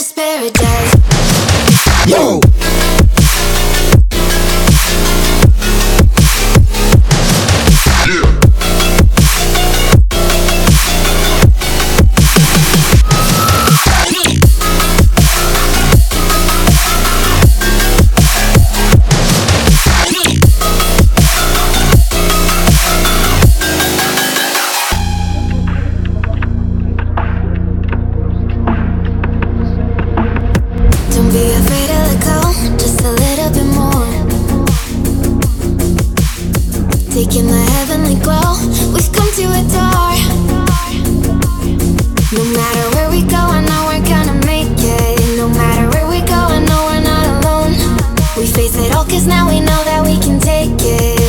this paradise. Yo! Taking the heavenly glow, we've come to adore. No matter where we go, I know we're gonna make it. No matter where we go, I know we're not alone. We face it all, cause now we know that we can take it.